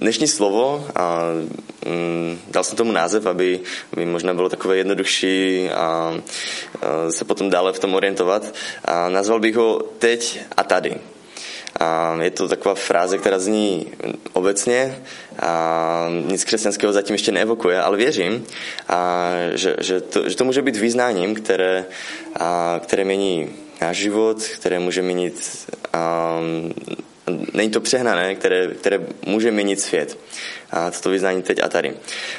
dnešní slovo, a, mm, dal jsem tomu název, aby, aby možná bylo takové jednodušší a, a se potom dále v tom orientovat. A nazval bych ho teď a tady. A je to taková fráze, která zní obecně, a nic křesťanského zatím ještě neevokuje, ale věřím, a že, že, to, že to může být význáním, které, a, které mění náš život, které může měnit a, není to přehnané, které, které může měnit svět. A toto vyznání teď a tady.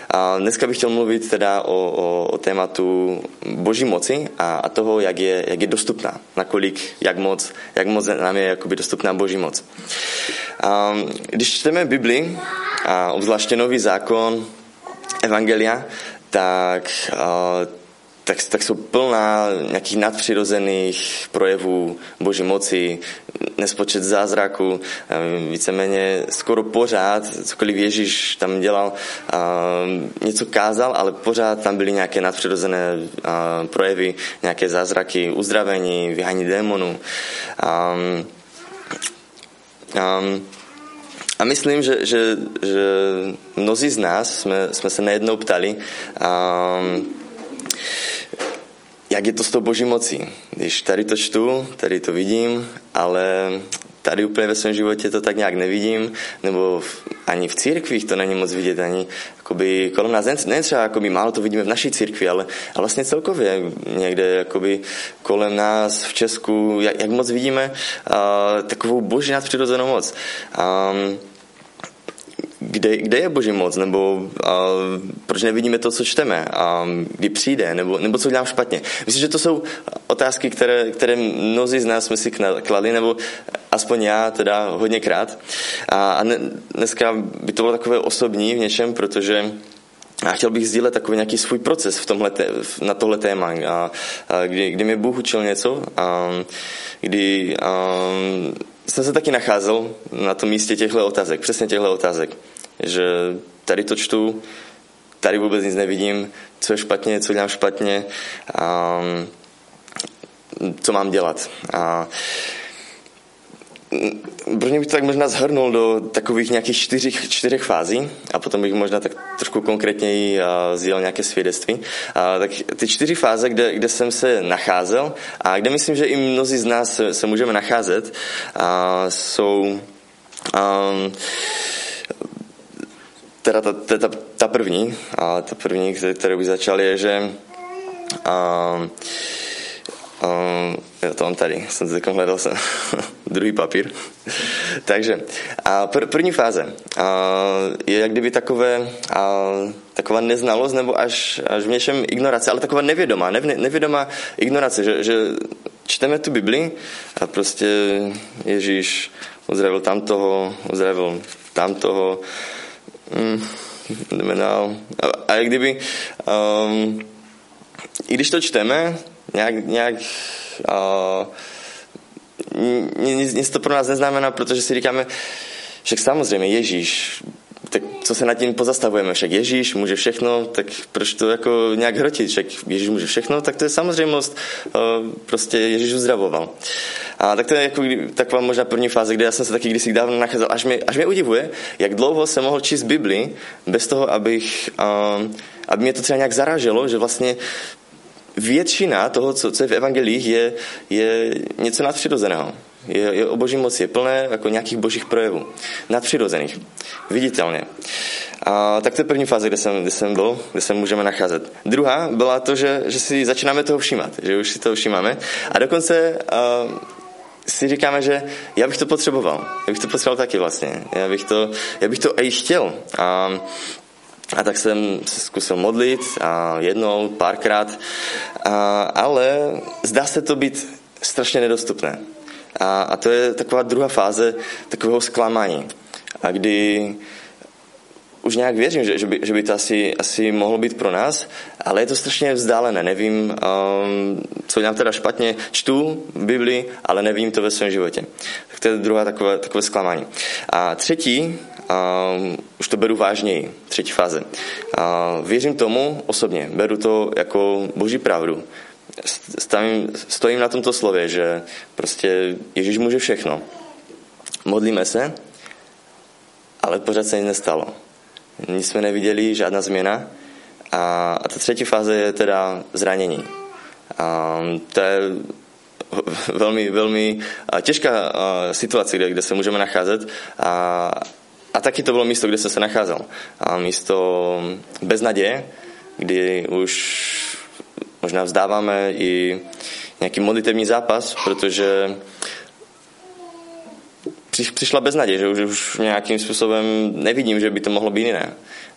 A dneska bych chtěl mluvit teda o, o, o tématu boží moci a, a toho, jak je, jak je dostupná, nakolik, jak moc, jak moc nám je jakoby dostupná boží moc. A, když čteme Bibli, a obzvláště nový zákon, Evangelia, tak tak, tak jsou plná nějakých nadpřirozených projevů boží moci, nespočet zázraků, víceméně skoro pořád, cokoliv Ježíš tam dělal, něco kázal, ale pořád tam byly nějaké nadpřirozené projevy, nějaké zázraky, uzdravení, vyhání démonů. A myslím, že, že, že mnozí z nás jsme, jsme se nejednou ptali, jak je to s tou boží mocí. Když tady to čtu, tady to vidím, ale tady úplně ve svém životě to tak nějak nevidím, nebo v, ani v církvích to není moc vidět, ani jakoby kolem nás, ne třeba jakoby málo to vidíme v naší církvi, ale, ale vlastně celkově někde jakoby kolem nás v Česku, jak, jak moc vidíme uh, takovou boží nadpřirozenou moc. Um, kde, kde je boží moc, nebo a, proč nevidíme to, co čteme, a kdy přijde, nebo, nebo co dělám špatně. Myslím, že to jsou otázky, které, které mnozí z nás jsme si kladli, nebo aspoň já teda hodněkrát. A, a dneska by to bylo takové osobní v něčem, protože a chtěl bych sdílet takový nějaký svůj proces v tomhle, na tohle téma, a, a kdy, kdy mě Bůh učil něco, a, kdy a, jsem se taky nacházel na tom místě těchto otázek, přesně těchto otázek že tady to čtu, tady vůbec nic nevidím, co je špatně, co dělám špatně, a co mám dělat. A Prvně bych to tak možná zhrnul do takových nějakých čtyřich, čtyřech fází a potom bych možná tak trošku konkrétněji sdělal nějaké svědectví. A, tak ty čtyři fáze, kde, kde jsem se nacházel a kde myslím, že i mnozí z nás se, se můžeme nacházet, a, jsou a, teda ta, ta, ta první, a ta první, kterou bych začal, je, že a, a, já to mám tady, jsem teď hledal jsem druhý papír. Takže a pr- první fáze a, je jak kdyby takové, a, taková neznalost nebo až, až v něčem ignorace, ale taková nevědomá, nev, nevědomá ignorace, že, že čteme tu Bibli a prostě Ježíš uzdravil tamtoho, uzdravil tamtoho, Mm, jdeme dál. A, a jak kdyby, um, i když to čteme, nějak, nějak uh, nic, nic to pro nás neznamená, protože si říkáme, však samozřejmě Ježíš, tak co se nad tím pozastavujeme, však Ježíš může všechno, tak proč to jako nějak hrotit, však Ježíš může všechno, tak to je samozřejmost, prostě Ježíš uzdravoval. A tak to je jako taková možná první fáze, kde já jsem se taky kdysi dávno nacházel. Až mě, až mě udivuje, jak dlouho jsem mohl číst Bibli bez toho, abych, aby mě to třeba nějak zaraželo, že vlastně většina toho, co, co je v evangelích, je, je něco nadpřirozeného. Je, je o boží moci, je plné jako nějakých božích projevů. Nadpřirozených. Viditelně. A tak to je první fáze, kde jsem, kde jsem byl, kde se můžeme nacházet. Druhá byla to, že, že si začínáme toho všímat, že už si toho všímáme. A dokonce uh, si říkáme, že já bych to potřeboval. Já bych to potřeboval taky vlastně. Já bych to, já bych to i chtěl. A, a tak jsem se zkusil modlit a jednou, párkrát, a, ale zdá se to být strašně nedostupné. A, a to je taková druhá fáze takového zklamání. A kdy už nějak věřím, že, že, by, že by to asi, asi mohlo být pro nás, ale je to strašně vzdálené. Nevím, um, co dělám teda špatně. Čtu Bibli, ale nevím to ve svém životě. Tak to je druhá takové, takové zklamání. A třetí, um, už to beru vážněji, třetí fáze. Uh, věřím tomu osobně, beru to jako boží pravdu. Stavím, stojím na tomto slově, že prostě Ježíš může všechno. Modlíme se ale pořád se nic nestalo. Nic jsme neviděli, žádná změna. A, a ta třetí fáze je teda zranění. A, to je velmi, velmi těžká situace, kde, kde se můžeme nacházet. A, a taky to bylo místo, kde jsem se nacházel. A místo bez naděje, kdy už možná vzdáváme i nějaký modlitevní zápas, protože přišla beznaděj, že už, už nějakým způsobem nevidím, že by to mohlo být jiné.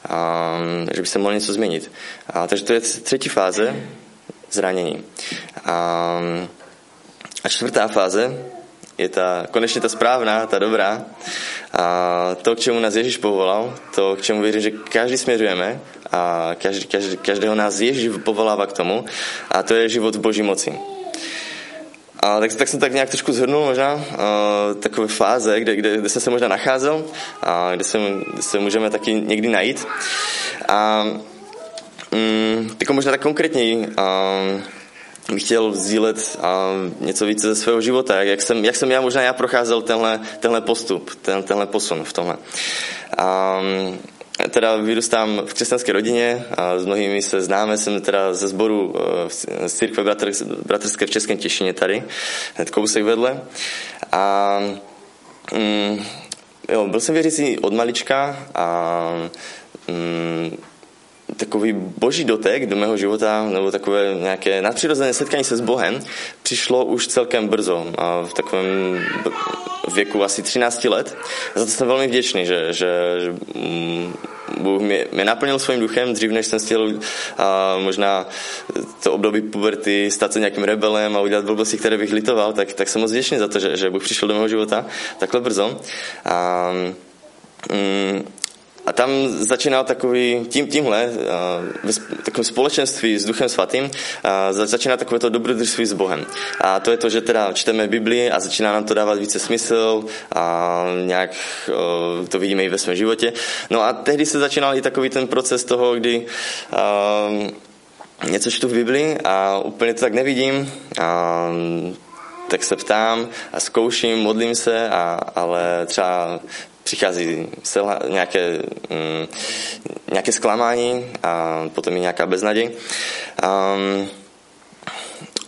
A, že by se mohlo něco změnit. A, takže to je třetí fáze zranění. A, a čtvrtá fáze je ta, konečně ta správná, ta dobrá. A to, k čemu nás Ježíš povolal, to, k čemu věřím, že každý směřujeme a každý, každý, každého nás Ježíš povolává k tomu, a to je život v Boží moci. A tak, tak jsem tak nějak trošku zhrnul možná uh, takové fáze, kde, kde, kde jsem se možná nacházel a kde se, kde se můžeme taky někdy najít. A um, možná tak konkrétněji uh, bych chtěl sdílet uh, něco více ze svého života, jak, jak, jsem, jak jsem já možná já procházel tenhle, tenhle postup, ten, tenhle posun v tomhle. Um, teda vyrůstám v křesťanské rodině a s mnohými se známe, jsem teda ze sboru eh, z církve bratrské v Českém Těšině tady, hned kousek vedle. A mm, jo, byl jsem věřící od malička a mm, takový boží dotek do mého života, nebo takové nějaké nadpřirozené setkání se s Bohem, přišlo už celkem brzo. A v takovém věku asi 13 let. Za to jsem velmi vděčný, že, že, že mm, Bůh mě, mě naplnil svým duchem, dřív než jsem chtěl a možná to období puberty stát se nějakým rebelem a udělat blbosti, které bych litoval, tak, tak jsem moc vděčný za to, že, že Bůh přišel do mého života takhle brzo. A, mm, a tam začínal takový, tím, tímhle, v takovém společenství s Duchem Svatým, začíná takové to dobrodružství s Bohem. A to je to, že teda čteme Biblii a začíná nám to dávat více smysl a nějak to vidíme i ve svém životě. No a tehdy se začínal i takový ten proces toho, kdy něco čtu v Biblii a úplně to tak nevidím. A tak se ptám a zkouším, modlím se, a, ale třeba přichází selha, nějaké, mm, nějaké zklamání a potom i nějaká beznaděj. Um,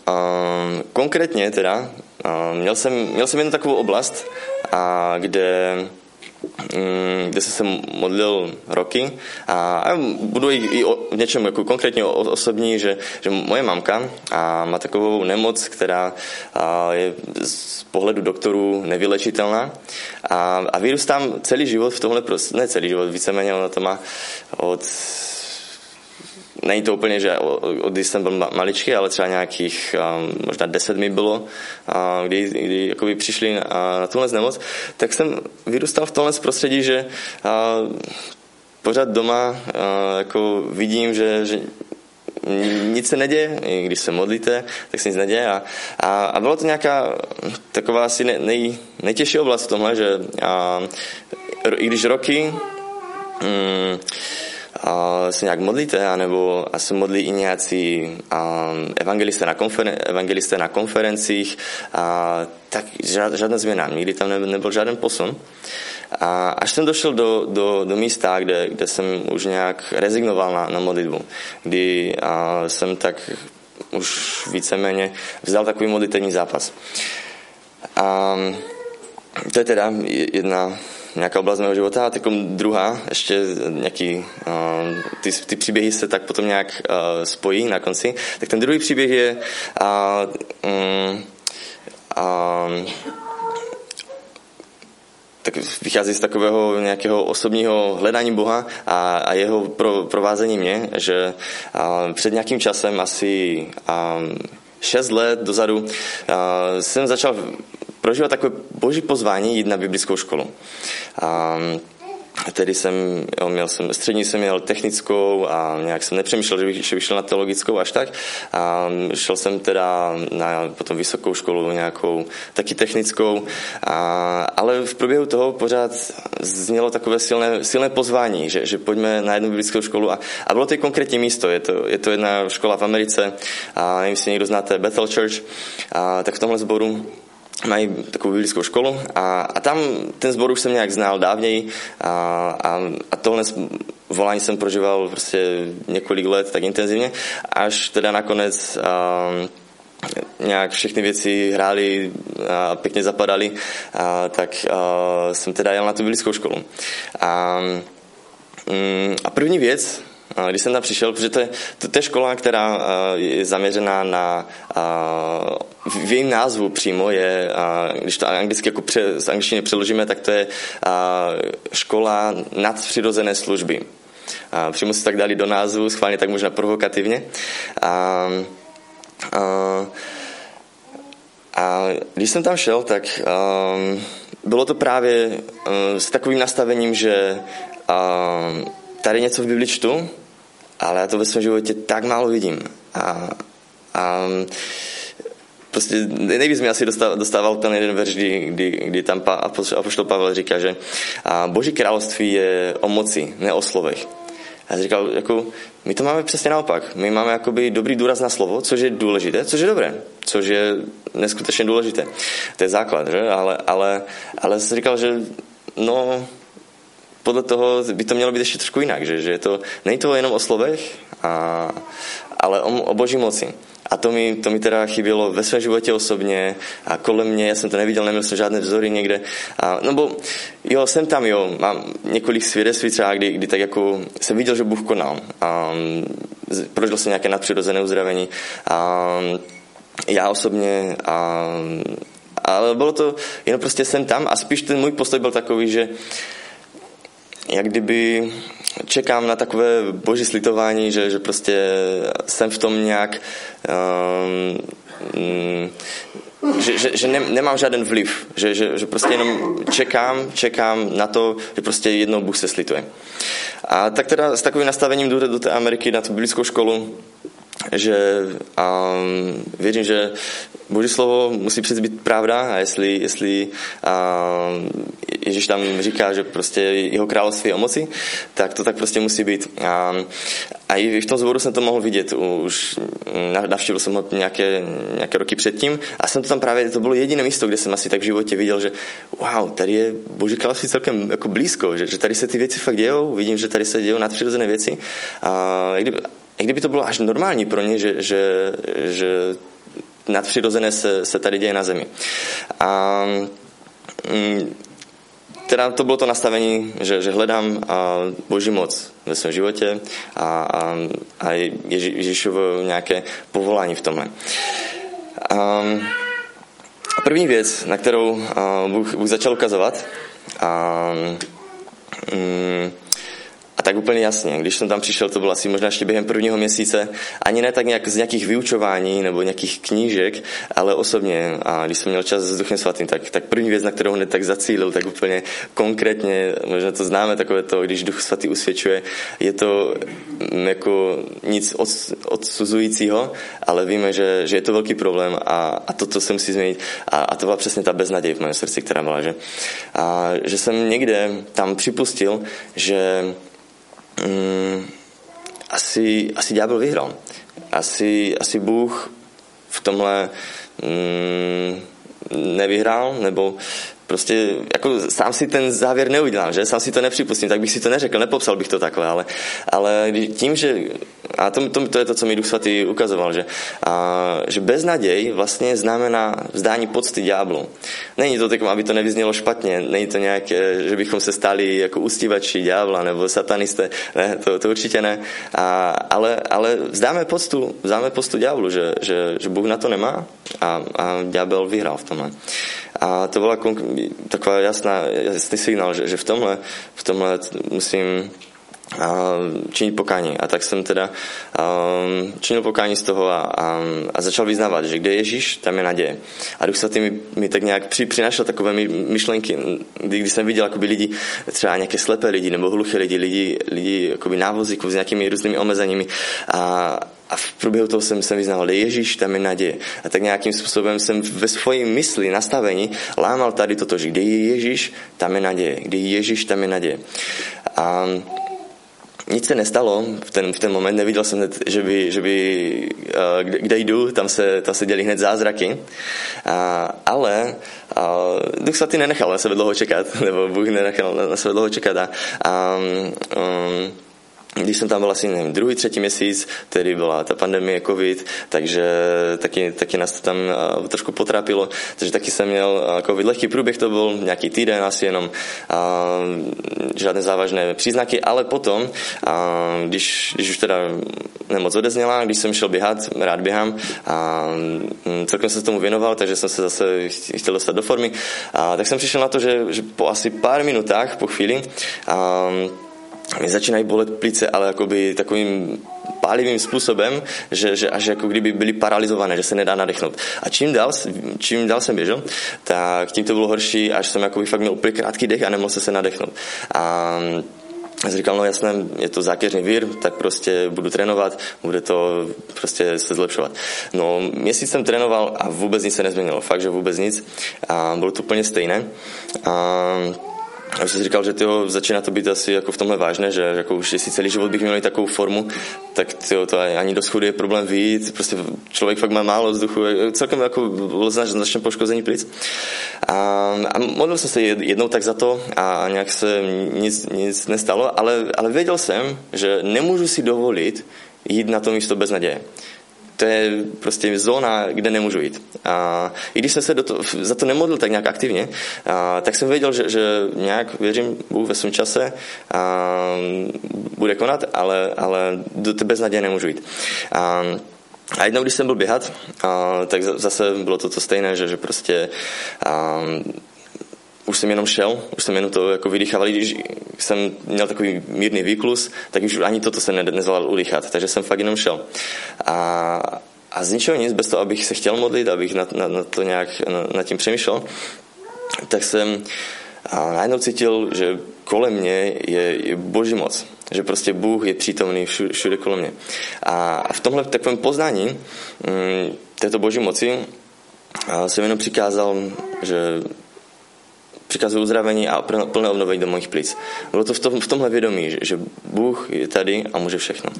um, konkrétně teda, um, měl, jsem, měl jsem jednu takovou oblast, a kde kde jsem se modlil roky a, budu i, i o něčem jako konkrétně osobní, že, že moje mamka a má takovou nemoc, která je z pohledu doktorů nevylečitelná. A, a vyrůstám celý život v tomhle, prostě, ne celý život, víceméně ona to má od není to úplně, že od, když jsem byl maličký, ale třeba nějakých um, možná deset mi bylo, uh, kdy, kdy jakoby přišli na, na tuhle nemoc, tak jsem vyrůstal v tomhle prostředí, že uh, pořád doma uh, jako vidím, že, že nic se neděje, i když se modlíte, tak se nic neděje. A, a, a bylo to nějaká taková asi nej, nej, nejtěžší oblast v tomhle, že a, i když roky mm, se nějak modlíte, anebo se modlí i nějací evangelisté na, konferen- evangelisté na konferencích, a, tak žádná změna, nikdy tam nebyl žádný posun. A až jsem došel do, do, do místa, kde, kde jsem už nějak rezignoval na, na modlitbu, kdy a, jsem tak už víceméně vzal takový modlitevní zápas. A, to je teda jedna nějaká oblast mého života a teď druhá, ještě nějaký, uh, ty, ty příběhy se tak potom nějak uh, spojí na konci, tak ten druhý příběh je uh, um, uh, tak vychází z takového nějakého osobního hledání Boha a, a jeho pro, provázení mě, že a, před nějakým časem, asi a, šest let dozadu, a, jsem začal prožívat takové boží pozvání jít na biblickou školu. A tedy jsem, jo, měl jsem, střední jsem měl technickou a nějak jsem nepřemýšlel, že bych, že bych šel na teologickou až tak. A šel jsem teda na potom vysokou školu nějakou, taky technickou, a, ale v průběhu toho pořád znělo takové silné, silné pozvání, že, že pojďme na jednu biblickou školu a, a bylo to i konkrétní místo, je to, je to jedna škola v Americe a nevím, jestli někdo znáte Bethel Church, a, tak v tomhle sboru mají takovou biblickou školu a, a tam ten zbor už jsem nějak znal dávněji a, a, a tohle volání jsem prožíval prostě několik let tak intenzivně, až teda nakonec a, nějak všechny věci hrály a pěkně zapadaly, a, tak a, jsem teda jel na tu biblickou školu. A, mm, a první věc, když jsem tam přišel, protože to je, to, to je škola, která je zaměřená na, v jejím názvu přímo je, když to anglicky jako pře, z angličtiny přeložíme, tak to je škola nadpřirozené služby. Přímo si tak dali do názvu, schválně tak možná provokativně. A, a, a když jsem tam šel, tak um, bylo to právě um, s takovým nastavením, že um, tady něco v Bibli čtu, ale já to ve svém životě tak málo vidím. A, a prostě nejvíc mi asi dostával, dostával ten jeden verš, kdy, kdy, kdy tam apoštol Pavel říká, že a Boží království je o moci, ne o slovech. A já říkal, jako, my to máme přesně naopak. My máme jakoby dobrý důraz na slovo, což je důležité, což je dobré, což je neskutečně důležité. To je základ, že? Ale, ale, ale jsem říkal, že no, podle toho by to mělo být ještě trošku jinak, že, že to, není to jenom o slovech, a, ale o, o boží moci. A to mi, to mi teda chybělo ve svém životě osobně a kolem mě, já jsem to neviděl, neměl jsem žádné vzory někde. A, no bo, jo, jsem tam, jo, mám několik svědectví třeba, kdy, kdy tak jako jsem viděl, že Bůh konal. A, prožil jsem nějaké nadpřirozené uzdravení. A, já osobně a, ale bylo to, jenom prostě jsem tam a spíš ten můj postoj byl takový, že jak kdyby čekám na takové boží slitování, že, že prostě jsem v tom nějak um, že, že, že ne, nemám žádný vliv, že, že, že prostě jenom čekám, čekám na to, že prostě jednou Bůh se slituje. A tak teda s takovým nastavením jdu do té Ameriky na tu biblickou školu, že um, věřím, že Boží slovo musí přece být pravda a jestli, jestli um, Ježíš tam říká, že prostě jeho království je o moci, tak to tak prostě musí být. A, a i v tom zboru jsem to mohl vidět, už navštívil jsem ho nějaké, nějaké roky předtím a jsem to tam právě, to bylo jediné místo, kde jsem asi tak v životě viděl, že wow, tady je Boží království celkem jako blízko, že, že tady se ty věci fakt dějou, vidím, že tady se dějou nadpřirozené věci. A, i kdyby to bylo až normální pro ně, že, že, že nadpřirozené se, se tady děje na zemi. A mm, teda to bylo to nastavení, že, že hledám a, boží moc ve svém životě a, a, a Ježí, Ježíšovo nějaké povolání v tomhle. A, první věc, na kterou Bůh, Bůh začal ukazovat, a, mm, tak úplně jasně. Když jsem tam přišel, to bylo asi možná ještě během prvního měsíce, ani ne tak nějak z nějakých vyučování nebo nějakých knížek, ale osobně. A když jsem měl čas s Duchem Svatým, tak, tak první věc, na kterou hned tak zacílil, tak úplně konkrétně, možná to známe takové to, když Duch Svatý usvědčuje, je to mm, jako nic od, odsuzujícího, ale víme, že, že je to velký problém a, a toto se musí změnit. A, a to byla přesně ta beznaděj v mém srdci, která byla, že, a, že jsem někde tam připustil, že mm, asi, asi ďábel vyhrál. Asi, asi Bůh v tomhle mm, nevyhrál, nebo prostě jako sám si ten závěr neudělám, že? Sám si to nepřipustím, tak bych si to neřekl, nepopsal bych to takhle, ale, ale tím, že a to, to, to je to, co mi Duch Svatý ukazoval, že, a, že beznaděj vlastně znamená vzdání pocty ďáblu. Není to tak, aby to nevyznělo špatně, není to nějak, že bychom se stali jako ustívači ďábla nebo satanisté, ne, to, to určitě ne, a, ale, ale vzdáme poctu, vzdáme poctu ďáblu, že, že, že Bůh na to nemá a, a ďábel vyhrál v tomhle. A to byla taková jasná, jasný signál, že, že v tomhle, v tomhle musím činit pokání. A tak jsem teda um, činil pokání z toho a, a, a začal vyznávat, že kde je Ježíš, tam je naděje. A Duch Svatý mi, mi tak nějak při, přinášel takové myšlenky, kdy, kdy jsem viděl jakoby lidi, třeba nějaké slepé lidi nebo hluché lidi, lidi, lidi jakoby návozíků s nějakými různými omezeními a, a v průběhu toho jsem, jsem vyznal, Ježíš, tam je naděje. A tak nějakým způsobem jsem ve svojí mysli, nastavení lámal tady toto, že kde je Ježíš, tam je naděje. Kde je Ježíš, tam je naděje. A nic se nestalo v ten, v ten moment, neviděl jsem, že by, že by kde, kde jdu, tam se, tam se dělí hned zázraky, a, ale a, Duch Svatý nenechal na sebe dlouho čekat, nebo Bůh nenechal na sebe dlouho čekat a, a um, když jsem tam byl asi nevím, druhý, třetí měsíc, tedy byla ta pandemie, covid, takže taky, taky nás to tam uh, trošku potrápilo, takže taky jsem měl covid. Lehký průběh to byl nějaký týden asi jenom, uh, žádné závažné příznaky, ale potom, uh, když, když už teda nemoc odezněla, když jsem šel běhat, rád běhám, a um, celkem jsem se tomu věnoval, takže jsem se zase chtěl dostat do formy, a tak jsem přišel na to, že, že po asi pár minutách, po chvíli, um, mě začínají bolet plice, ale jakoby takovým pálivým způsobem, že, že až jako kdyby byly paralizované, že se nedá nadechnout. A čím dál, čím dál jsem běžel, tak tím to bylo horší, až jsem jakoby fakt měl úplně krátký dech a nemohl se se nadechnout. A já jsem říkal, no jasné, je to zákeřný vír, tak prostě budu trénovat, bude to prostě se zlepšovat. No, měsíc jsem trénoval a vůbec nic se nezměnilo, fakt, že vůbec nic. A bylo to úplně stejné. A a už jsem si říkal, že tyjo, začíná to být asi jako v tomhle vážné, že jako už jestli celý život bych měl takovou formu, tak tyjo, to ani do schody je problém vyjít, prostě člověk fakt má málo vzduchu, celkem jako že začne poškození plic. A, a modlil jsem se jednou tak za to a nějak se nic, nic nestalo, ale, ale věděl jsem, že nemůžu si dovolit jít na to místo bez naděje to je prostě zóna, kde nemůžu jít. A i když jsem se do to, za to nemodlil tak nějak aktivně, a, tak jsem věděl, že, že nějak věřím Bůh ve svém čase a, bude konat, ale, ale do té beznaděje nemůžu jít. A, a jednou, když jsem byl běhat, a, tak zase bylo to to stejné, že, že prostě a, už jsem jenom šel, už jsem jenom to jako vydýchával, když jsem měl takový mírný výklus, tak už ani toto jsem nezvládl udýchat, takže jsem fakt jenom šel. A, a z ničeho nic, bez toho, abych se chtěl modlit, abych na, na, na to nějak na, tím přemýšlel, tak jsem a najednou cítil, že kolem mě je, je boží moc. Že prostě Bůh je přítomný všude, všude kolem mě. A v tomhle takovém poznání mm, této boží moci jsem jenom přikázal, že přikazují uzdravení a plné obnovení do mojich plic. Bylo to v, tom, v tomhle vědomí, že, že Bůh je tady a může všechno.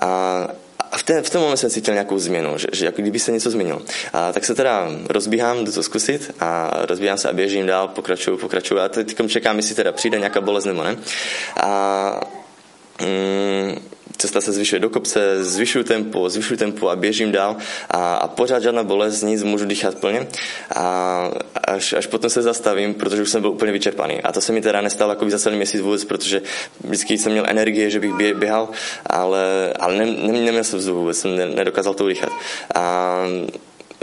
A, a v, té, v tom momentu jsem cítil nějakou změnu, že, že jako kdyby se něco změnilo. A tak se teda rozbíhám, jdu to zkusit a rozbíhám se a běžím dál, pokračuju, pokračuju a teď čekám, jestli teda přijde nějaká bolest nebo ne. A mm, cesta se zvyšuje do kopce, zvyšuju tempo, zvyšuju tempo a běžím dál a, a pořád žádná bolest, nic, můžu dýchat plně a až, až potom se zastavím, protože už jsem byl úplně vyčerpaný. A to se mi teda nestalo jako za celý měsíc vůbec, protože vždycky jsem měl energie, že bych běhal, ale, ale ne, ne, neměl jsem vzduch vůbec, jsem nedokázal to udýchat. A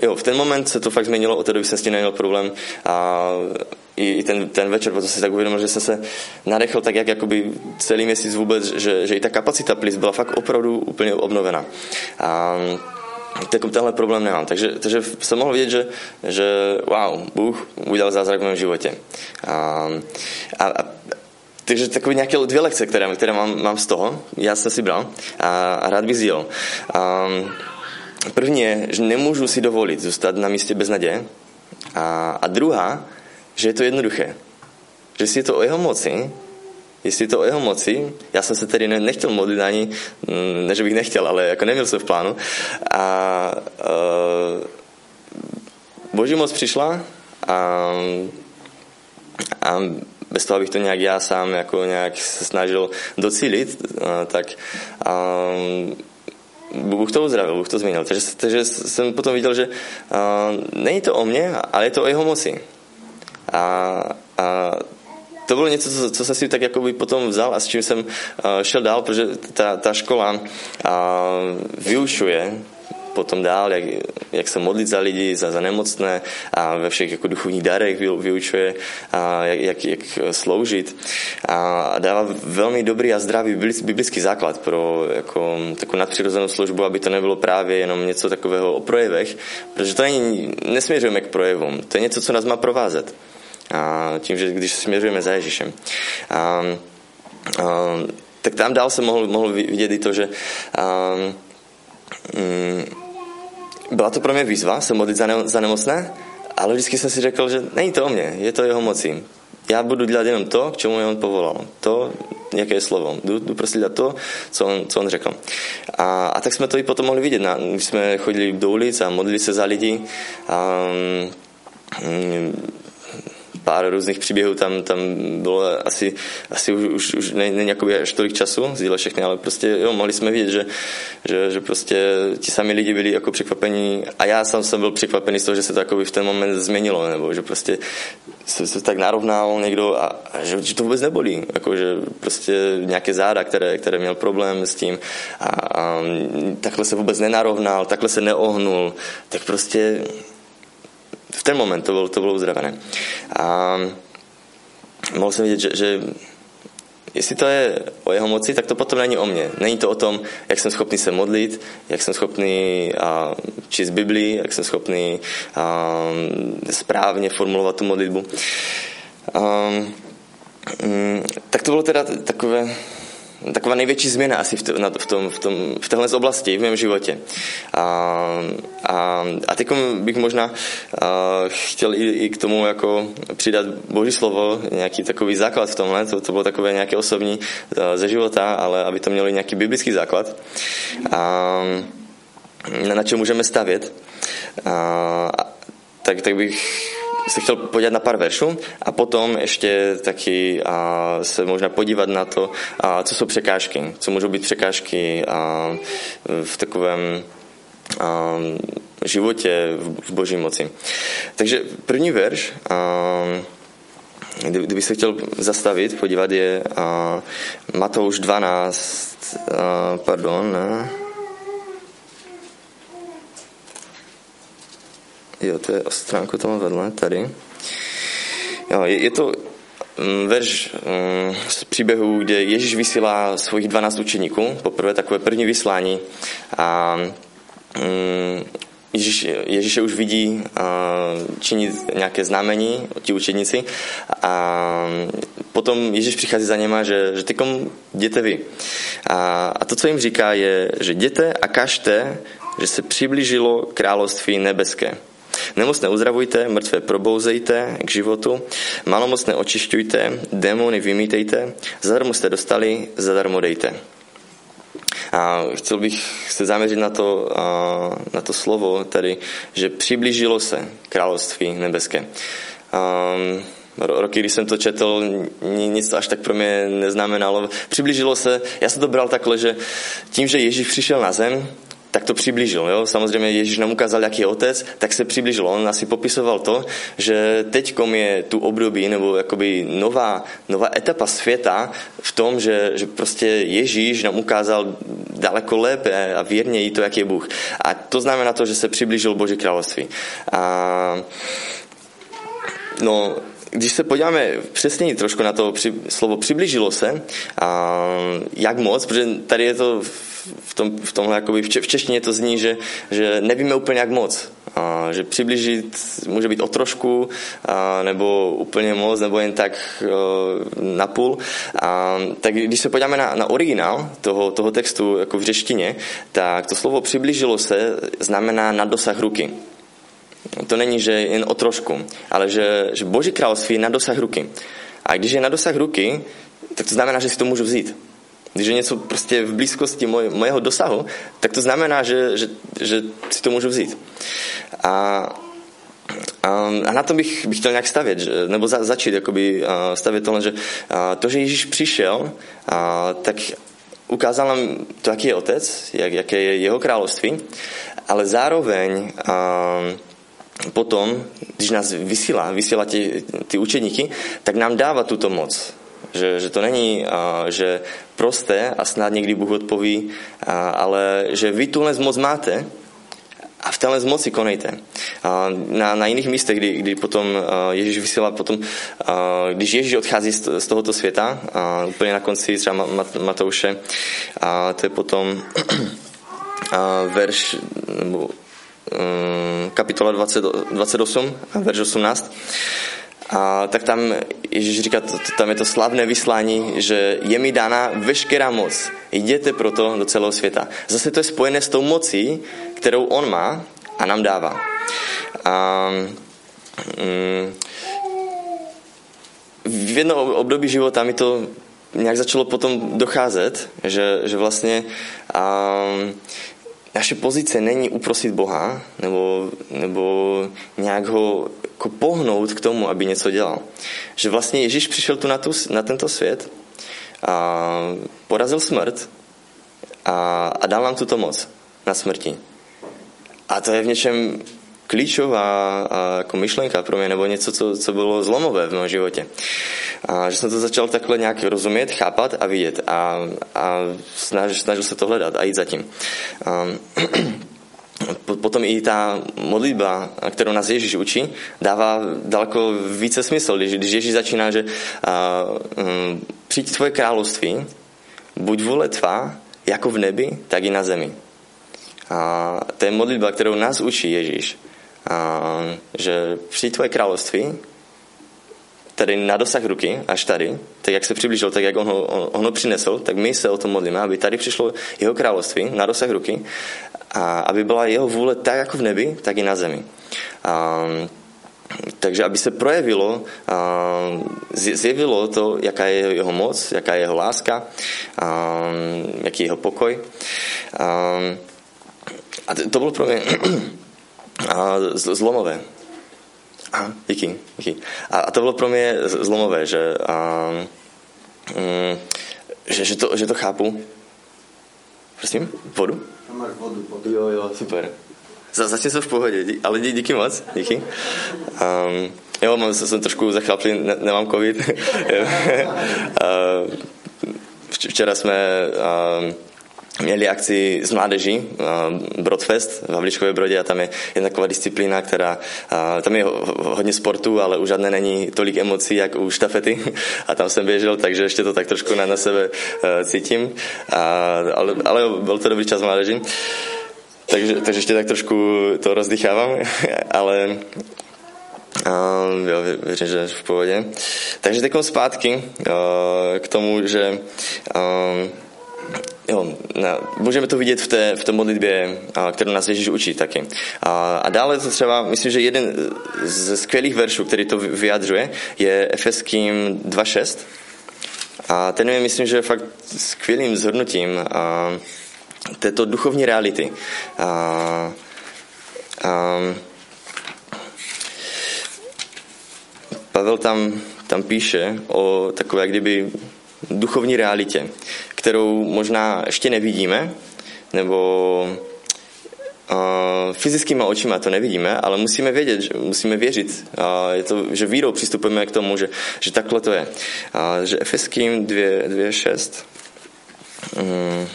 jo, v ten moment se to fakt změnilo, od té doby jsem s tím neměl problém a i, i ten, ten večer, protože si tak uvědomil, že jsem se nadechl tak, jak jakoby celý měsíc vůbec, že, že i ta kapacita plis byla fakt opravdu úplně obnovená. A, tak tenhle problém nemám. Takže, takže jsem mohl vidět, že, že wow, Bůh udělal zázrak v mém životě. A, a, a takže takové nějaké dvě lekce, které, které mám, mám z toho, já jsem si bral a, a rád bych sdělil. První je, že nemůžu si dovolit zůstat na místě bez naděje. A, a druhá, že je to jednoduché. Že si je to o jeho moci, jestli je to o jeho moci, já jsem se tedy nechtěl modlit ani, mm, ne že bych nechtěl, ale jako neměl jsem v plánu. A uh, boží moc přišla a, a bez toho, abych to nějak já sám jako nějak se snažil docílit, uh, tak um, Bůh to uzdravil, Bůh to změnil. Takže, takže jsem potom viděl, že uh, není to o mně, ale je to o jeho moci. A, a to bylo něco, co, co jsem si tak jako by potom vzal a s čím jsem uh, šel dál, protože ta, ta škola uh, vyučuje potom dál, jak, jak se modlit za lidi, za, za nemocné a ve všech jako duchovních darech vyučuje, a jak, jak, jak sloužit a dává velmi dobrý a zdravý biblický základ pro jako, takovou nadpřirozenou službu, aby to nebylo právě jenom něco takového o projevech, protože to není, nesměřujeme k projevům, to je něco, co nás má provázet. Tím, že když směřujeme za Ježíšem. Tak tam dál se mohl, mohl vidět i to, že mm, byla to pro mě výzva se modlit za, ne, za nemocné, ale vždycky jsem si řekl, že není to o mě, je to jeho mocí. já budu dělat jenom to, k čemu mě on povolal. To, jaké je slovo. Jdu, jdu prostě dělat to, co on, co on řekl. A, a tak jsme to i potom mohli vidět. Na, my jsme chodili do ulic a modlili se za lidi. A, pár různých příběhů tam, tam bylo asi, asi už, už, už není jakoby až tolik času sdílet všechny, ale prostě jo, mohli jsme vidět, že, že, že prostě ti sami lidi byli jako překvapení a já sám jsem byl překvapený z toho, že se to v ten moment změnilo, nebo že prostě se, se tak narovnal někdo a, a že, že to vůbec nebolí, jako že prostě nějaké záda, které, které měl problém s tím a, a takhle se vůbec nenarovnal, takhle se neohnul, tak prostě v ten moment to bylo, to bylo uzdravené. A mohl jsem vidět, že, že jestli to je o jeho moci, tak to potom není o mně. Není to o tom, jak jsem schopný se modlit, jak jsem schopný a, číst Biblii, jak jsem schopný a, správně formulovat tu modlitbu. A, mm, tak to bylo teda takové taková největší změna asi v, v, tom, v, tom, v téhle oblasti v mém životě. A, a, a teď bych možná a, chtěl i, i k tomu jako přidat Boží slovo, nějaký takový základ v tomhle, to, to bylo takové nějaké osobní a, ze života, ale aby to mělo i nějaký biblický základ, a, na čem můžeme stavět. A, tak, tak bych se chtěl podívat na pár veršů a potom ještě taky a, se možná podívat na to, a, co jsou překážky, co můžou být překážky a, v takovém a, životě v, v boží moci. Takže první verš, a, kdyby se chtěl zastavit, podívat je a, Matouš 12, a, pardon, ne, Jo, to je stránku tam vedle, tady. Jo, je, je to mm, verš mm, z příběhu, kde Ježíš vysílá svých 12 učeníků, poprvé takové první vyslání a mm, Ježíš, Ježíše už vidí činit nějaké znamení, ti učeníci a potom Ježíš přichází za něma, že, že tykom jděte vy. A, a to, co jim říká, je, že jděte a kažte, že se přiblížilo království nebeské. Nemocné uzdravujte, mrtvé probouzejte k životu, malomocné očišťujte, démony vymítejte, zadarmo jste dostali, zadarmo dejte. A chtěl bych se zaměřit na to, na to slovo tady, že přiblížilo se království nebeské. Roky, když jsem to četl, nic to až tak pro mě neznamenalo. Přiblížilo se, já jsem to bral takhle, že tím, že Ježíš přišel na zem, tak to přiblížil. Jo? Samozřejmě Ježíš nám ukázal, jaký je otec, tak se přiblížil. On asi popisoval to, že teď je tu období nebo jakoby nová, nová etapa světa v tom, že, že prostě Ježíš nám ukázal daleko lépe a věrněji to, jaký je Bůh. A to znamená to, že se přiblížil Boží království. A no, když se podíváme přesněji trošku na to při, slovo přiblížilo se, a jak moc, protože tady je to tom, v tomhle, jakoby v, v češtině to zní, že, že nevíme úplně jak moc. A, že přiblížit může být o trošku, a, nebo úplně moc, nebo jen tak na půl. A, tak když se podíváme na, na originál toho, toho textu jako v řeštině, tak to slovo přiblížilo se znamená na dosah ruky. To není, že jen o trošku, ale že, že Boží království je na dosah ruky. A když je na dosah ruky, tak to znamená, že si to můžu vzít. Když je něco prostě v blízkosti moj, mojeho dosahu, tak to znamená, že, že, že si to můžu vzít. A, a, a na to bych, bych chtěl nějak stavět, že, nebo za, začít jakoby, stavět tohle, že to, že Ježíš přišel, a, tak ukázal nám to, jaký je otec, jak, jaké je jeho království, ale zároveň a, potom, když nás vysílá, vysílá ty, ty učeníky, tak nám dává tuto moc. Že, že to není, a, že prosté a snad někdy Bůh odpoví, a, ale že vy tuhle moc máte a v téhle moci konejte. A na, na jiných místech, kdy, kdy potom Ježíš vysílá potom, když Ježíš odchází z, z tohoto světa, a úplně na konci třeba Matouše, a to je potom a verš, nebo Eh, kapitola 20, 28, verš 18, a tak tam Ježíš říká, tam je to slavné vyslání, že je mi dána veškerá moc. Jděte proto do celého světa. Zase to je spojené s tou mocí, kterou on má a nám dává. A, mm, v jednom období života mi to nějak začalo potom docházet, že, že vlastně um, naše pozice není uprosit Boha nebo, nebo nějak ho jako pohnout k tomu, aby něco dělal. Že vlastně Ježíš přišel tu na, tu, na tento svět a porazil smrt a, a dal nám tuto moc na smrti. A to je v něčem klíčová a jako myšlenka pro mě, nebo něco, co, co bylo zlomové v mém životě. A že jsem to začal takhle nějak rozumět, chápat a vidět a, a snažil, snažil se to hledat a jít za tím. A, potom i ta modlitba, kterou nás Ježíš učí, dává daleko více smysl. Když, Ježíš začíná, že a, um, přijď tvoje království, buď vůle tvá, jako v nebi, tak i na zemi. A to je modlitba, kterou nás učí Ježíš. A, že přijď tvoje království, tady na dosah ruky, až tady, tak jak se přiblížil, tak jak on ho, on, on ho přinesl, tak my se o tom modlíme, aby tady přišlo jeho království na dosah ruky a aby byla jeho vůle tak jako v nebi, tak i na zemi. A, takže aby se projevilo, zjevilo to, jaká je jeho moc, jaká je jeho láska, jaký je jeho pokoj. A to bylo pro mě zlomové. A, díky, díky. A, a to bylo pro mě zlomové, že, a, mm, že, že, to, že to chápu. Prosím, vodu? Tam máš vodu. vodu. Jo, jo, super. Za, zatím jsem v pohodě, dí, ale dí, díky moc, díky. Um, jo, mám, jsem trošku zachlaplý, ne, nemám covid. Včera jsme um, měli akci z mládeží, Brodfest v Havličkově Brodě a tam je jedna taková disciplína, která, tam je hodně sportu, ale už žádné není tolik emocí, jak u štafety a tam jsem běžel, takže ještě to tak trošku na, na sebe e, cítím, a, ale, ale byl to dobrý čas mládeží. Takže, takže ještě tak trošku to rozdychávám, ale Um, jo, věřím, že v pohodě. Takže teď zpátky uh, k tomu, že um, Jo, můžeme to vidět v té, v té modlitbě, kterou nás Ježíš učí taky. A, a dále to třeba, myslím, že jeden ze skvělých veršů, který to vyjadřuje, je Efeským 2.6. A ten je, myslím, že fakt skvělým zhodnutím a, této duchovní reality. A, a, Pavel tam, tam píše o takové, kdyby duchovní realitě, kterou možná ještě nevidíme, nebo uh, fyzickýma očima to nevidíme, ale musíme vědět, že musíme věřit, uh, je to, že vírou přistupujeme k tomu, že, že takhle to je. Uh, že Efeským 2.6 um,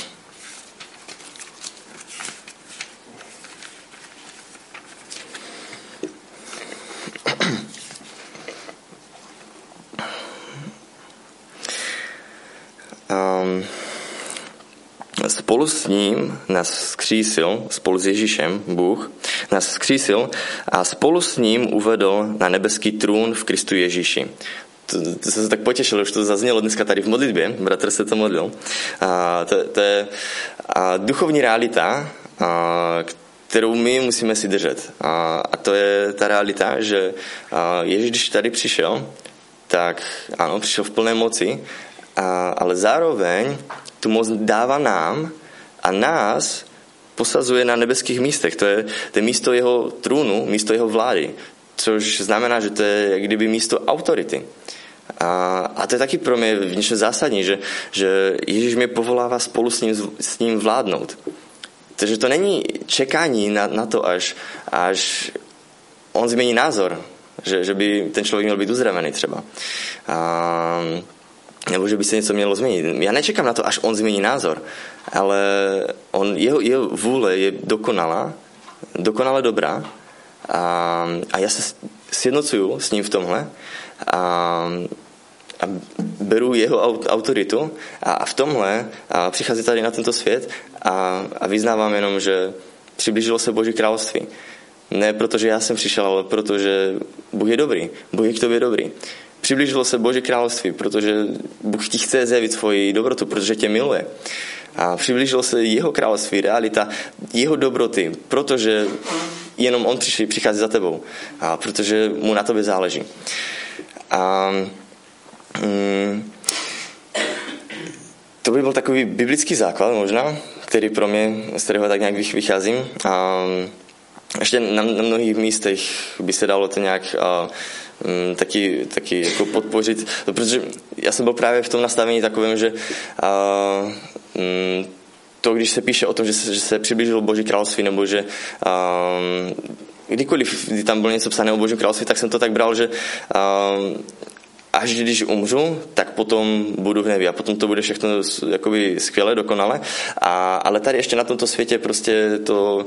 spolu s ním nás skřísil, spolu s Ježíšem, Bůh, nás skřísil a spolu s ním uvedl na nebeský trůn v Kristu Ježíši. To, to jsem se tak potěšil, už to zaznělo dneska tady v modlitbě, bratr se to modlil. A to, to je a duchovní realita, a, kterou my musíme si držet. A, a to je ta realita, že a Ježíš, když tady přišel, tak ano, přišel v plné moci, a, ale zároveň tu moc dává nám a nás posazuje na nebeských místech. To je, to je místo jeho trůnu, místo jeho vlády, což znamená, že to je jak kdyby místo autority. A, a to je taky pro mě v něčem zásadní, že, že Ježíš mě povolává spolu s ním, s ním vládnout. Takže to není čekání na, na to, až, až on změní názor, že, že by ten člověk měl být uzdravený třeba. A, nebo že by se něco mělo změnit. Já nečekám na to, až on změní názor, ale on, jeho, jeho vůle je dokonalá, dokonale dobrá a, a já se sjednocuju s ním v tomhle a, a beru jeho autoritu a, a v tomhle a přichází tady na tento svět a, a vyznávám jenom, že přiblížilo se Boží království. Ne protože já jsem přišel, ale protože Bůh je dobrý. Bůh je k tobě dobrý. Přiblížilo se Boží království, protože Bůh ti chce zjevit svoji dobrotu, protože tě miluje. A přiblížilo se jeho království, realita jeho dobroty, protože jenom on přichází za tebou. A protože mu na tobě záleží. A mm, to by byl takový biblický základ možná, který pro mě, z kterého tak nějak vycházím. A ještě na, na mnohých místech by se dalo to nějak a, m, taky, taky jako podpořit, protože já jsem byl právě v tom nastavení takovém, že a, m, to, když se píše o tom, že se, že se přiblížilo Boží království, nebo že a, kdykoliv, kdy tam bylo něco psané o Božím království, tak jsem to tak bral, že a, až když umřu, tak potom budu v nebi a potom to bude všechno jakoby skvěle, dokonale. A, ale tady ještě na tomto světě prostě to,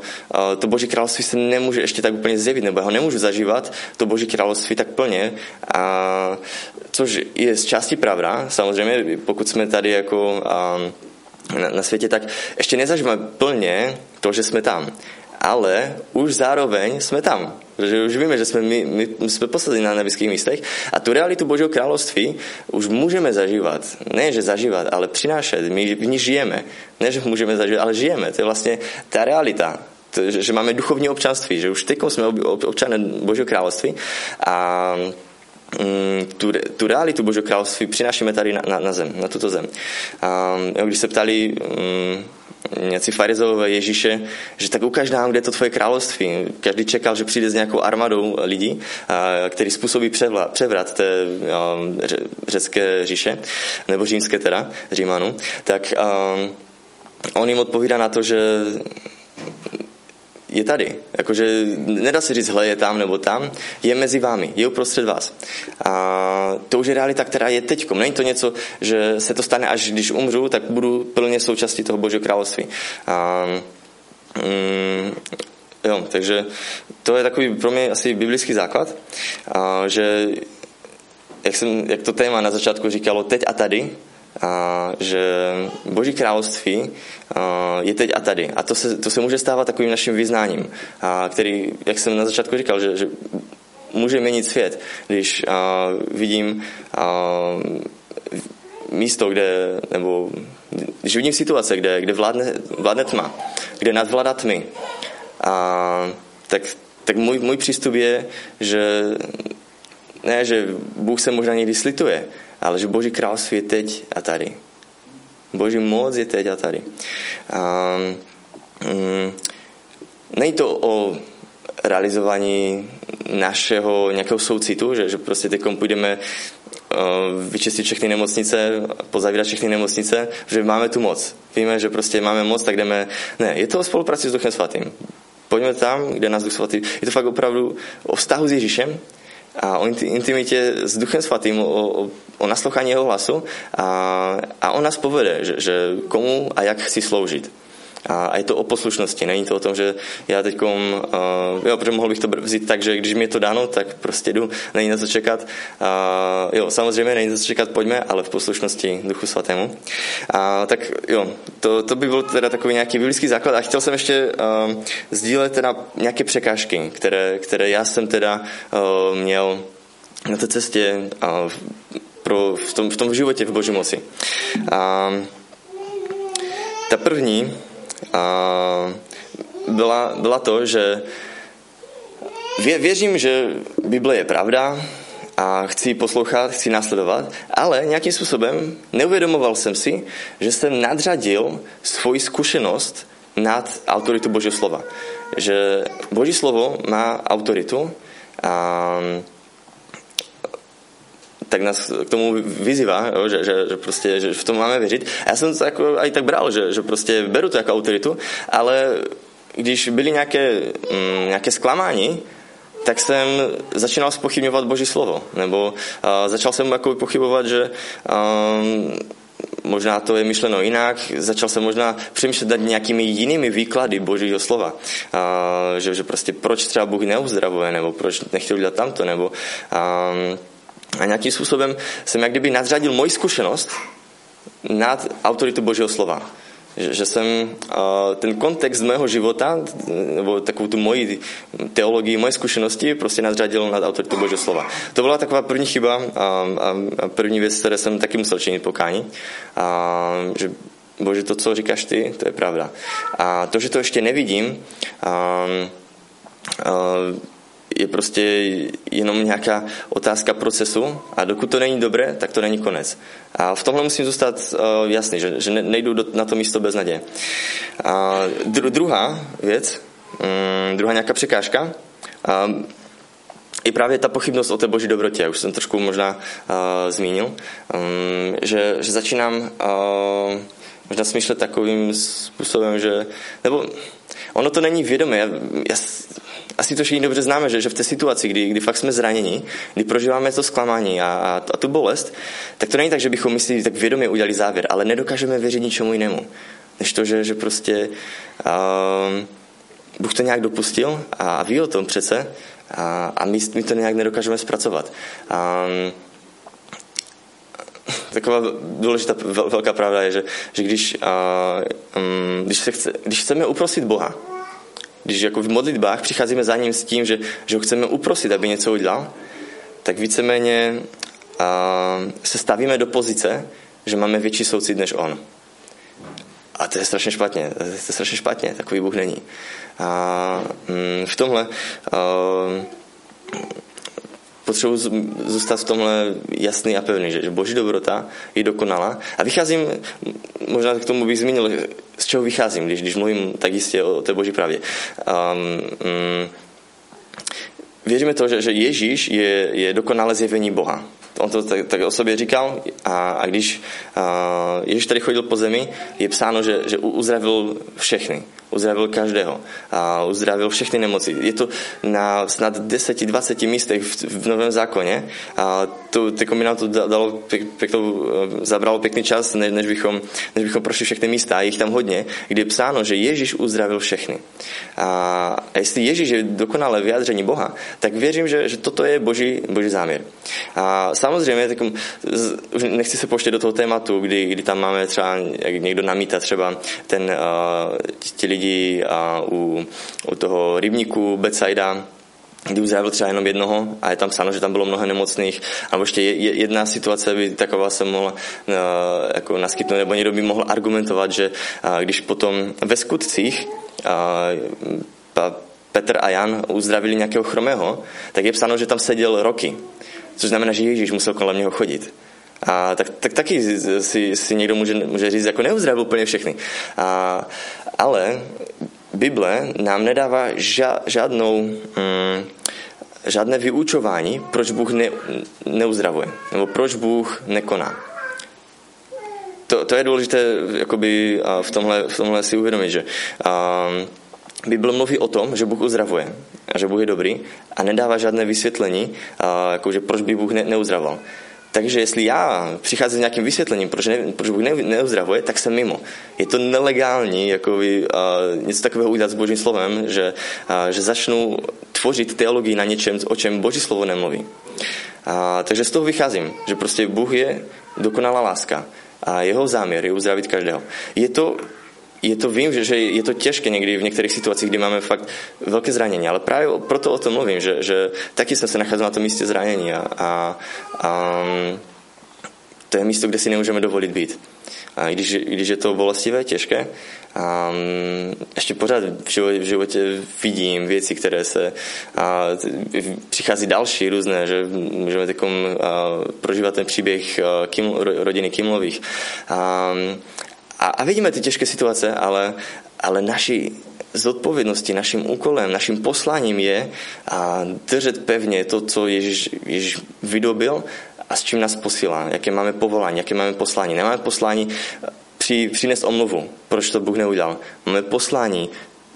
to boží království se nemůže ještě tak úplně zjevit, nebo ho nemůžu zažívat, to boží království tak plně. A, což je z části pravda, samozřejmě, pokud jsme tady jako a, na, na světě, tak ještě nezažíváme plně to, že jsme tam ale už zároveň jsme tam. Protože už víme, že jsme, my, my jsme poslední na nebeských místech a tu realitu Božího království už můžeme zažívat. Ne, že zažívat, ale přinášet. My v ní žijeme. Ne, že můžeme zažívat, ale žijeme. To je vlastně ta realita. To, že, že máme duchovní občanství, že už teď jsme občané Božího království a mm, tu, tu realitu Božího království přinášíme tady na, na, na zem, na tuto zem. A když se ptali um, nějací farizové Ježíše, že tak ukaž nám, kde je to tvoje království. Každý čekal, že přijde s nějakou armadou lidí, který způsobí převrat té řecké říše, nebo římské teda, Římanu. Tak on jim odpovídá na to, že je tady. Jakože nedá se říct, hle, je tam nebo tam, je mezi vámi, je uprostřed vás. A to už je realita, která je teď. Není to něco, že se to stane, až když umřu, tak budu plně součástí toho Božího království. A, mm, jo, takže to je takový pro mě asi biblický základ, a, že jak, jsem, jak to téma na začátku říkalo, teď a tady, a že Boží království je teď a tady. A to se, to se může stávat takovým naším vyznáním, a který, jak jsem na začátku říkal, že, že může měnit svět, když a, vidím a, místo, kde, nebo když vidím situace, kde, kde vládne, vládne tma, kde nadvládá tmy, a, tak, tak můj, můj přístup je, že ne, že Bůh se možná někdy slituje, ale že Boží království je teď a tady. Boží moc je teď a tady. A, mm, není to o realizování našeho nějakého soucitu, že, že prostě teď půjdeme uh, vyčistit všechny nemocnice, pozavírat všechny nemocnice, že máme tu moc. Víme, že prostě máme moc, tak jdeme... Ne, je to o spolupráci s Duchem Svatým. Pojďme tam, kde nás Duch Svatý... Je to fakt opravdu o vztahu s Ježíšem, a o intimitě s Duchem Svatým, o, o, o naslouchání jeho hlasu a, a on nás povede, že, že komu a jak chci sloužit. A, a je to o poslušnosti, není to o tom, že já teď, uh, jo, protože mohl bych to vzít tak, že když mi je to dáno, tak prostě jdu, není na co čekat. Uh, jo, samozřejmě není na co čekat, pojďme, ale v poslušnosti Duchu Svatému. A, tak jo, to, to by byl teda takový nějaký biblický základ a chtěl jsem ještě uh, sdílet teda nějaké překážky, které, které já jsem teda uh, měl na té cestě uh, pro, v, tom, v tom životě v Boží moci. A, ta první a byla, byla to, že vě, věřím, že Bible je pravda a chci poslouchat, chci následovat, ale nějakým způsobem neuvědomoval jsem si, že jsem nadřadil svoji zkušenost nad autoritu Božího slova. Že Boží slovo má autoritu a tak nás k tomu vyzývá, jo, že, že, že, prostě, že v tom máme věřit. A já jsem to jako i tak bral, že, že prostě beru to jako autoritu, ale když byly nějaké, mm, nějaké zklamání, tak jsem začínal spochybňovat Boží slovo. Nebo uh, začal jsem jako pochybovat, že um, možná to je myšleno jinak, začal jsem možná přemýšlet nad nějakými jinými výklady Božího slova. Uh, že, že prostě proč třeba Bůh neuzdravuje, nebo proč nechtěl dělat tamto, nebo um, a nějakým způsobem jsem jak kdyby nadřadil moji zkušenost nad autoritu Božího slova. Že, že jsem ten kontext mého života, nebo takovou tu moji teologii, moje zkušenosti prostě nadřadil nad autoritu Božího slova. To byla taková první chyba a, a, a první věc, které jsem taky musel činit pokání. A, že Bože, to, co říkáš ty, to je pravda. A to, že to ještě nevidím, a, a, je prostě jenom nějaká otázka procesu a dokud to není dobré, tak to není konec. A v tomhle musím zůstat uh, jasný, že, že nejdu do, na to místo bez naděje. A dru, druhá věc, um, druhá nějaká překážka, um, je právě ta pochybnost o té boží dobrotě, už jsem trošku možná uh, zmínil, um, že, že začínám uh, možná smýšlet takovým způsobem, že, nebo ono to není vědomé, já, já asi to všichni dobře známe, že, že v té situaci, kdy, kdy fakt jsme zraněni, kdy prožíváme to zklamání a, a, a tu bolest, tak to není tak, že bychom mysleli, tak vědomě udělali závěr, ale nedokážeme věřit ničemu jinému, než to, že, že prostě uh, Bůh to nějak dopustil a ví o tom přece a, a my, my to nějak nedokážeme zpracovat. Um, taková důležitá velká pravda je, že, že když, uh, um, když, se chce, když chceme uprosit Boha, když jako v modlitbách přicházíme za ním s tím, že, že ho chceme uprosit, aby něco udělal, tak víceméně uh, se stavíme do pozice, že máme větší soucit než on. A to je strašně špatně. To je strašně špatně. Takový Bůh není. A mm, v tomhle uh, potřebuji zůstat v tomhle jasný a pevný, že, boží dobrota je dokonalá. A vycházím, možná k tomu bych zmínil, z čeho vycházím, když, když mluvím tak jistě o té boží pravdě. Um, um, věříme to, že, že Ježíš je, je dokonalé zjevení Boha. On to tak, tak o sobě říkal a, a když a, Ježíš tady chodil po zemi, je psáno, že, že uzdravil všechny uzdravil každého a uzdravil všechny nemoci. Je to na snad 10-20 místech v, v Novém zákoně a to, ty nám to dalo pěk, pěknou, eh, zabralo pěkný čas, než, než, bychom, než bychom prošli všechny místa a jich tam hodně, kde je psáno, že Ježíš uzdravil všechny. A, a jestli Ježíš je dokonalé vyjádření Boha, tak věřím, že, že toto je boží, boží záměr. A samozřejmě, tak, už nechci se poštět do toho tématu, kdy, kdy tam máme třeba, jak někdo namítá třeba ten, uh, ti lidi a u, u toho rybníku Betsaida, kdy uzdravil třeba jenom jednoho a je tam psáno, že tam bylo mnoho nemocných. A ještě jedna situace by taková se mohla uh, jako naskytnout, nebo někdo by mohl argumentovat, že uh, když potom ve skutcích uh, Petr a Jan uzdravili nějakého chromého, tak je psáno, že tam seděl roky. Což znamená, že Ježíš musel kolem něho chodit. A tak, tak taky si, si někdo může, může říct, jako neuzdravil úplně všechny. A, ale Bible nám nedává ža, žádnou, mm, žádné vyučování, proč Bůh ne, neuzdravuje, nebo proč Bůh nekoná. To, to je důležité jakoby, v, tomhle, v tomhle si uvědomit, že a, Bible mluví o tom, že Bůh uzdravuje a že Bůh je dobrý a nedává žádné vysvětlení, a, jako, že proč by Bůh ne, neuzdravoval. Takže jestli já přicházím s nějakým vysvětlením, proč, ne, proč Bůh ne, neuzdravuje, tak jsem mimo. Je to nelegální jako by, uh, něco takového udělat s Božím slovem, že, uh, že začnu tvořit teologii na něčem, o čem Boží slovo nemluví. Uh, takže z toho vycházím, že prostě Bůh je dokonalá láska a jeho záměr je uzdravit každého. Je to je to, vím, že, že je to těžké někdy v některých situacích, kdy máme fakt velké zranění, ale právě proto o tom mluvím, že, že taky jsem se nacházel na tom místě zranění a, a, a to je místo, kde si nemůžeme dovolit být. A když, když je to bolestivé, těžké, a ještě pořád v životě, v životě vidím věci, které se a, přichází další různé, že můžeme takom prožívat ten příběh Kim, rodiny Kimlových. A, a, a vidíme ty těžké situace, ale, ale naši zodpovědností, naším úkolem, naším posláním je a držet pevně to, co Ježíš, Ježíš vydobil a s čím nás posílá, jaké máme povolání, jaké máme poslání. Nemáme poslání při, přinést omluvu, proč to Bůh neudělal. Máme poslání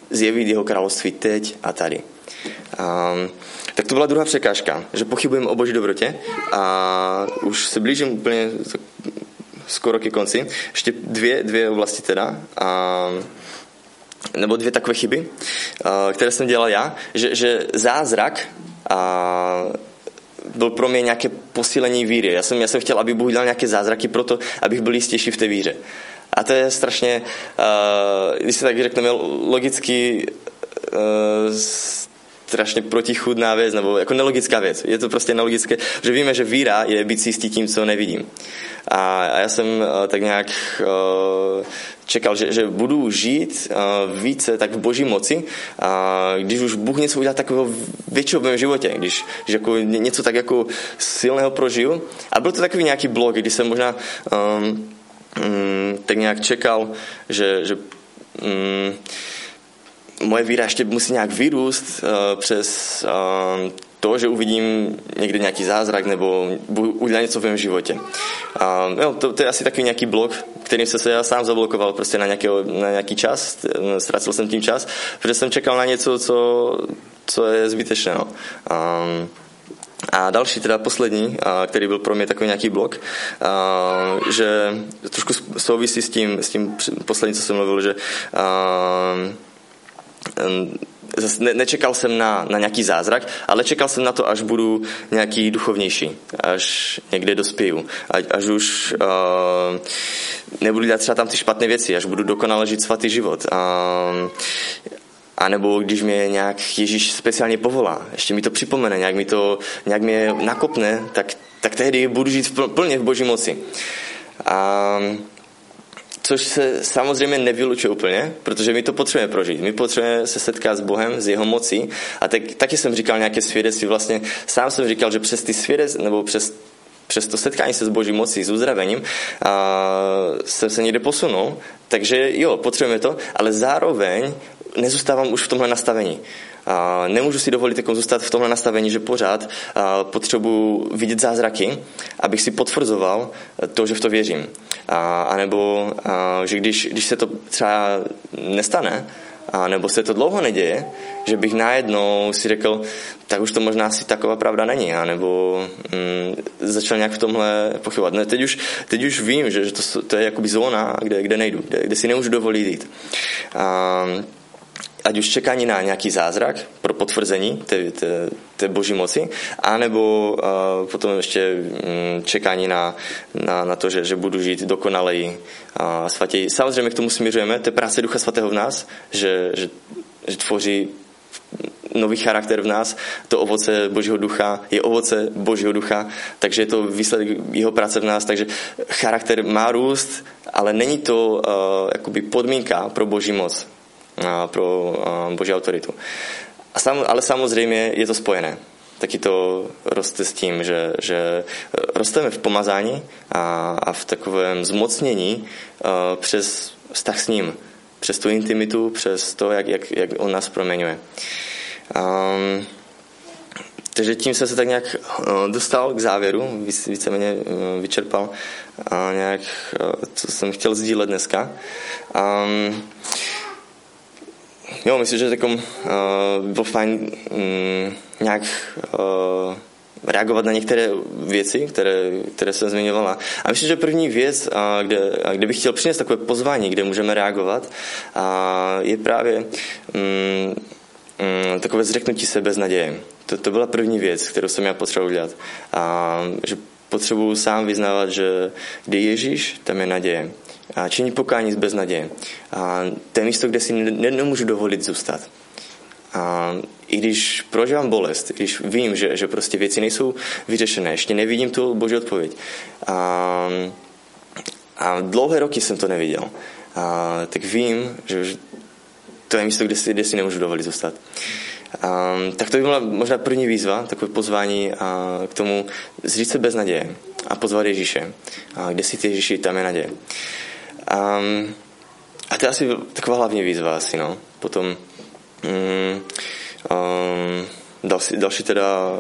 zjevit jeho království teď a tady. Um, tak to byla druhá překážka, že pochybujeme o boží dobrotě a už se blížím úplně skoro ke konci. Ještě dvě, dvě oblasti teda. A, nebo dvě takové chyby, a, které jsem dělal já, že, že zázrak a, byl pro mě nějaké posílení víry. Já jsem, já jsem chtěl, aby Bůh dělal nějaké zázraky proto, abych byl jistější v té víře. A to je strašně, uh, když se tak řekneme, logicky uh, strašně protichudná věc, nebo jako nelogická věc. Je to prostě nelogické, že víme, že víra je být si jistý tím, co nevidím. A, a já jsem uh, tak nějak uh, čekal, že, že budu žít uh, více tak v boží moci, uh, když už Bůh něco udělá takového většího v mém životě, když, když jako něco tak jako silného prožil. A byl to takový nějaký blok, kdy jsem možná um, um, tak nějak čekal, že, že um, moje víra ještě musí nějak vyrůst uh, přes uh, to, že uvidím někde nějaký zázrak nebo udělá něco v mém životě. A, jo, to, to, je asi takový nějaký blok, kterým jsem se já sám zablokoval prostě na, nějakého, na nějaký čas, ztratil jsem tím čas, protože jsem čekal na něco, co, co je zbytečné. No. A, a další, teda poslední, který byl pro mě takový nějaký blok, že trošku souvisí s tím, s tím posledním, co jsem mluvil, že ne, nečekal jsem na, na nějaký zázrak, ale čekal jsem na to, až budu nějaký duchovnější, až někde dospěju, až, až už uh, nebudu dělat třeba tam ty špatné věci, až budu dokonale žít svatý život. Uh, a nebo když mě nějak Ježíš speciálně povolá, ještě mi to připomene, nějak mi to nějak mě nakopne, tak, tak tehdy budu žít plně v boží moci. A což se samozřejmě nevylučuje úplně, protože my to potřebujeme prožít. My potřebujeme se setkat s Bohem, s jeho mocí. A tak, taky jsem říkal nějaké svědectví, vlastně sám jsem říkal, že přes ty svědectví, nebo přes přes to setkání se s boží mocí, s uzdravením, a jsem se někde posunul. Takže jo, potřebujeme to, ale zároveň nezůstávám už v tomhle nastavení. Nemůžu si dovolit jako zůstat v tomhle nastavení, že pořád potřebuji vidět zázraky, abych si potvrzoval to, že v to věřím. A, nebo že když, když se to třeba nestane, a nebo se to dlouho neděje, že bych najednou si řekl, tak už to možná asi taková pravda není, a nebo mm, začal nějak v tomhle pochybovat. Ne, teď, už, teď už vím, že, že to, to je jakoby zóna, kde, kde nejdu, kde, kde si nemůžu dovolit jít. A, ať už čekání na nějaký zázrak pro potvrzení té, té, té boží moci, anebo uh, potom ještě um, čekání na, na, na to, že, že budu žít dokonaleji a svatěji. Samozřejmě k tomu směřujeme, je práce Ducha Svatého v nás, že, že, že tvoří nový charakter v nás, to ovoce Božího ducha je ovoce Božího ducha, takže je to výsledek jeho práce v nás, takže charakter má růst, ale není to uh, jakoby podmínka pro Boží moc pro boží autoritu. Ale samozřejmě je to spojené. Taky to roste s tím, že, že rosteme v pomazání a, a v takovém zmocnění přes vztah s ním, přes tu intimitu, přes to, jak, jak, jak on nás proměňuje. Um, takže tím jsem se tak nějak dostal k závěru, víceméně vyčerpal nějak, co jsem chtěl sdílet dneska. Um, jo, myslím, že takom, uh, bylo fajn um, nějak uh, reagovat na některé věci, které, které jsem zmiňovala. A myslím, že první věc, uh, kde, kde bych chtěl přinést takové pozvání, kde můžeme reagovat, je právě um, um, takové zřeknutí se bez naděje. To, to byla první věc, kterou jsem já potřeboval udělat. A, že potřebuju sám vyznávat, že kdy Ježíš, tam je naděje a činí pokání bez naděje. A to je místo, kde si ne, nemůžu dovolit zůstat. A i když prožívám bolest, když vím, že, že prostě věci nejsou vyřešené, ještě nevidím tu boží odpověď. A, a dlouhé roky jsem to neviděl. A, tak vím, že to je místo, kde si, kde si nemůžu dovolit zůstat. A, tak to by byla možná první výzva, takové pozvání a, k tomu zříct se bez naděje a pozvat Ježíše. A kde si ty Ježíši, tam je naděje. Um, a to je asi taková hlavní výzva asi, no. Potom um, um, další, další teda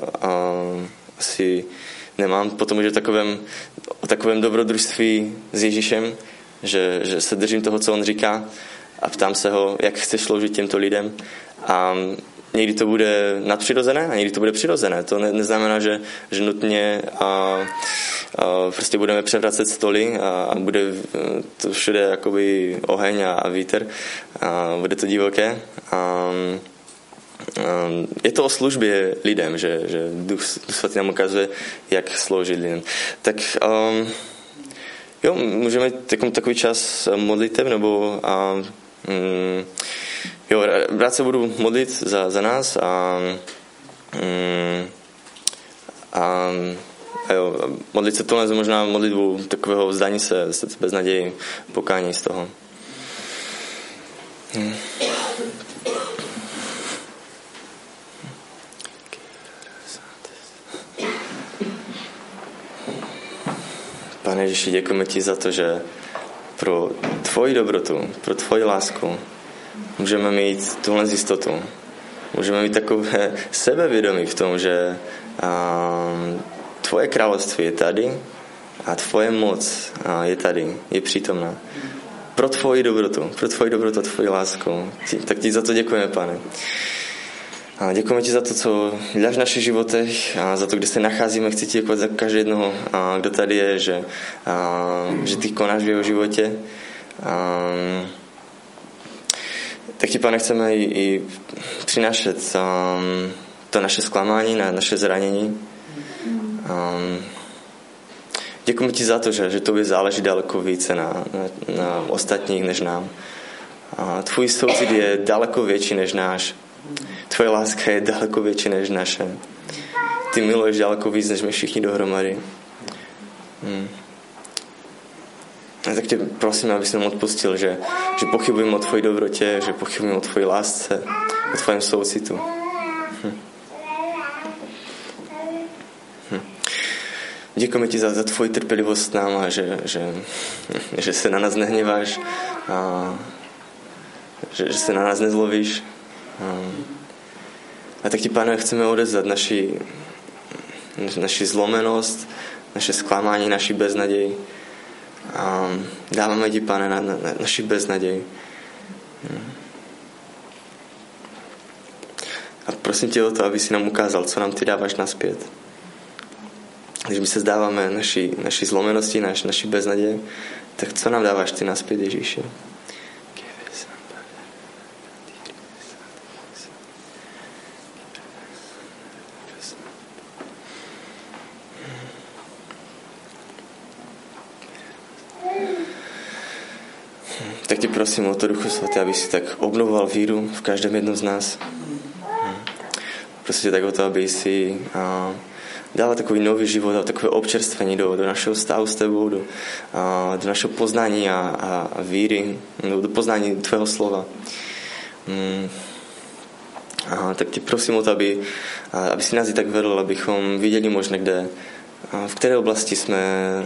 um, asi nemám. Potom že takovém, o takovém dobrodružství s Ježíšem, že, že se držím toho, co on říká a ptám se ho, jak chce sloužit těmto lidem. A někdy to bude nadpřirozené a někdy to bude přirozené. To ne, neznamená, že, že nutně a, a prostě budeme převracet stoly a, a bude to všude jakoby oheň a, a vítr a bude to divoké. A, a, je to o službě lidem, že, že Duch, Svatý nám ukazuje, jak sloužit lidem. Tak um, jo, můžeme takový čas modlitev nebo um, Jo, rád se budu modlit za, za nás a, mm, a, a jo, modlit se tohle možná modlitbu takového vzdání se, se bez naději, pokání z toho. Hmm. Pane Ježíši, děkujeme ti za to, že pro tvoji dobrotu, pro tvoji lásku můžeme mít tuhle jistotu. Můžeme mít takové sebevědomí v tom, že um, tvoje království je tady a tvoje moc je tady, je přítomná. Pro tvoji dobrotu, pro tvoji dobrotu a tvoji lásku. Tak ti za to děkujeme, pane. A děkujeme ti za to, co děláš v našich životech a za to, kde se nacházíme. Chci ti děkovat za každý jednoho, kdo tady je, že, a, že ty konáš v jeho životě. A, tak ti, pane, chceme i, i přinášet um, to naše zklamání, na naše zranění. Um, děkujeme ti za to, že, že tobě záleží daleko více na, na, na ostatních než nám. A tvůj soucit je daleko větší než náš. Tvoje láska je daleko větší než naše. Ty miluješ daleko víc, než my všichni dohromady. Hmm. A tak tě prosím, abys nám odpustil, že, že pochybujeme o tvoji dobrotě, že pochybujeme o tvoji lásce, o tvém soucitu. Hm. Hm. Děkujeme ti za, za tvoji trpělivost s náma, že, že, že se na nás nehněváš a že, že se na nás nezlovíš. A, a tak ti, pane, chceme odezdat naši, naši zlomenost, naše zklamání, naši beznaděj. A dáváme ti, pane, na, na, na naši beznaděj. A prosím tě o to, aby si nám ukázal, co nám ty dáváš naspět. Když my se zdáváme naší, naší zlomenosti, naš, naší beznaděj, tak co nám dáváš ty naspět, Ježíši? Tak ti prosím o to, Duchu Svatý, aby si tak obnovoval víru v každém jednom z nás. Prosím tě tak o to, aby si dal takový nový život, dal takové občerstvení do, do našeho stavu s tebou, do, do našeho poznání a, a, a víry, do, do poznání tvého slova. Mm. A tak ti prosím o to, aby, aby si nás i tak vedl, abychom viděli možná, kde, v které oblasti jsme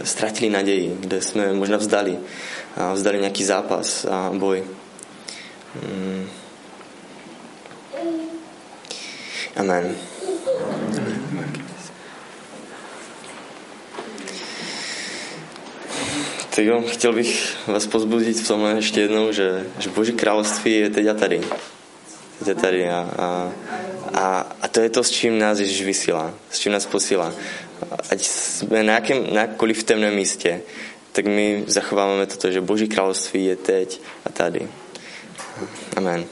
ztratili naději, kde jsme možná vzdali, vzdali nějaký zápas a boj. Mm. Amen. Tak jo, chtěl bych vás pozbudit v tomhle ještě jednou, že, že Boží království je teď a tady. Teď a tady a, a, a, a to je to, s čím nás Ježíš vysílá, s čím nás posílá. Ať jsme na, jakém, na jakkoliv temném místě, tak my zachováváme toto, že Boží království je teď a tady. Amen.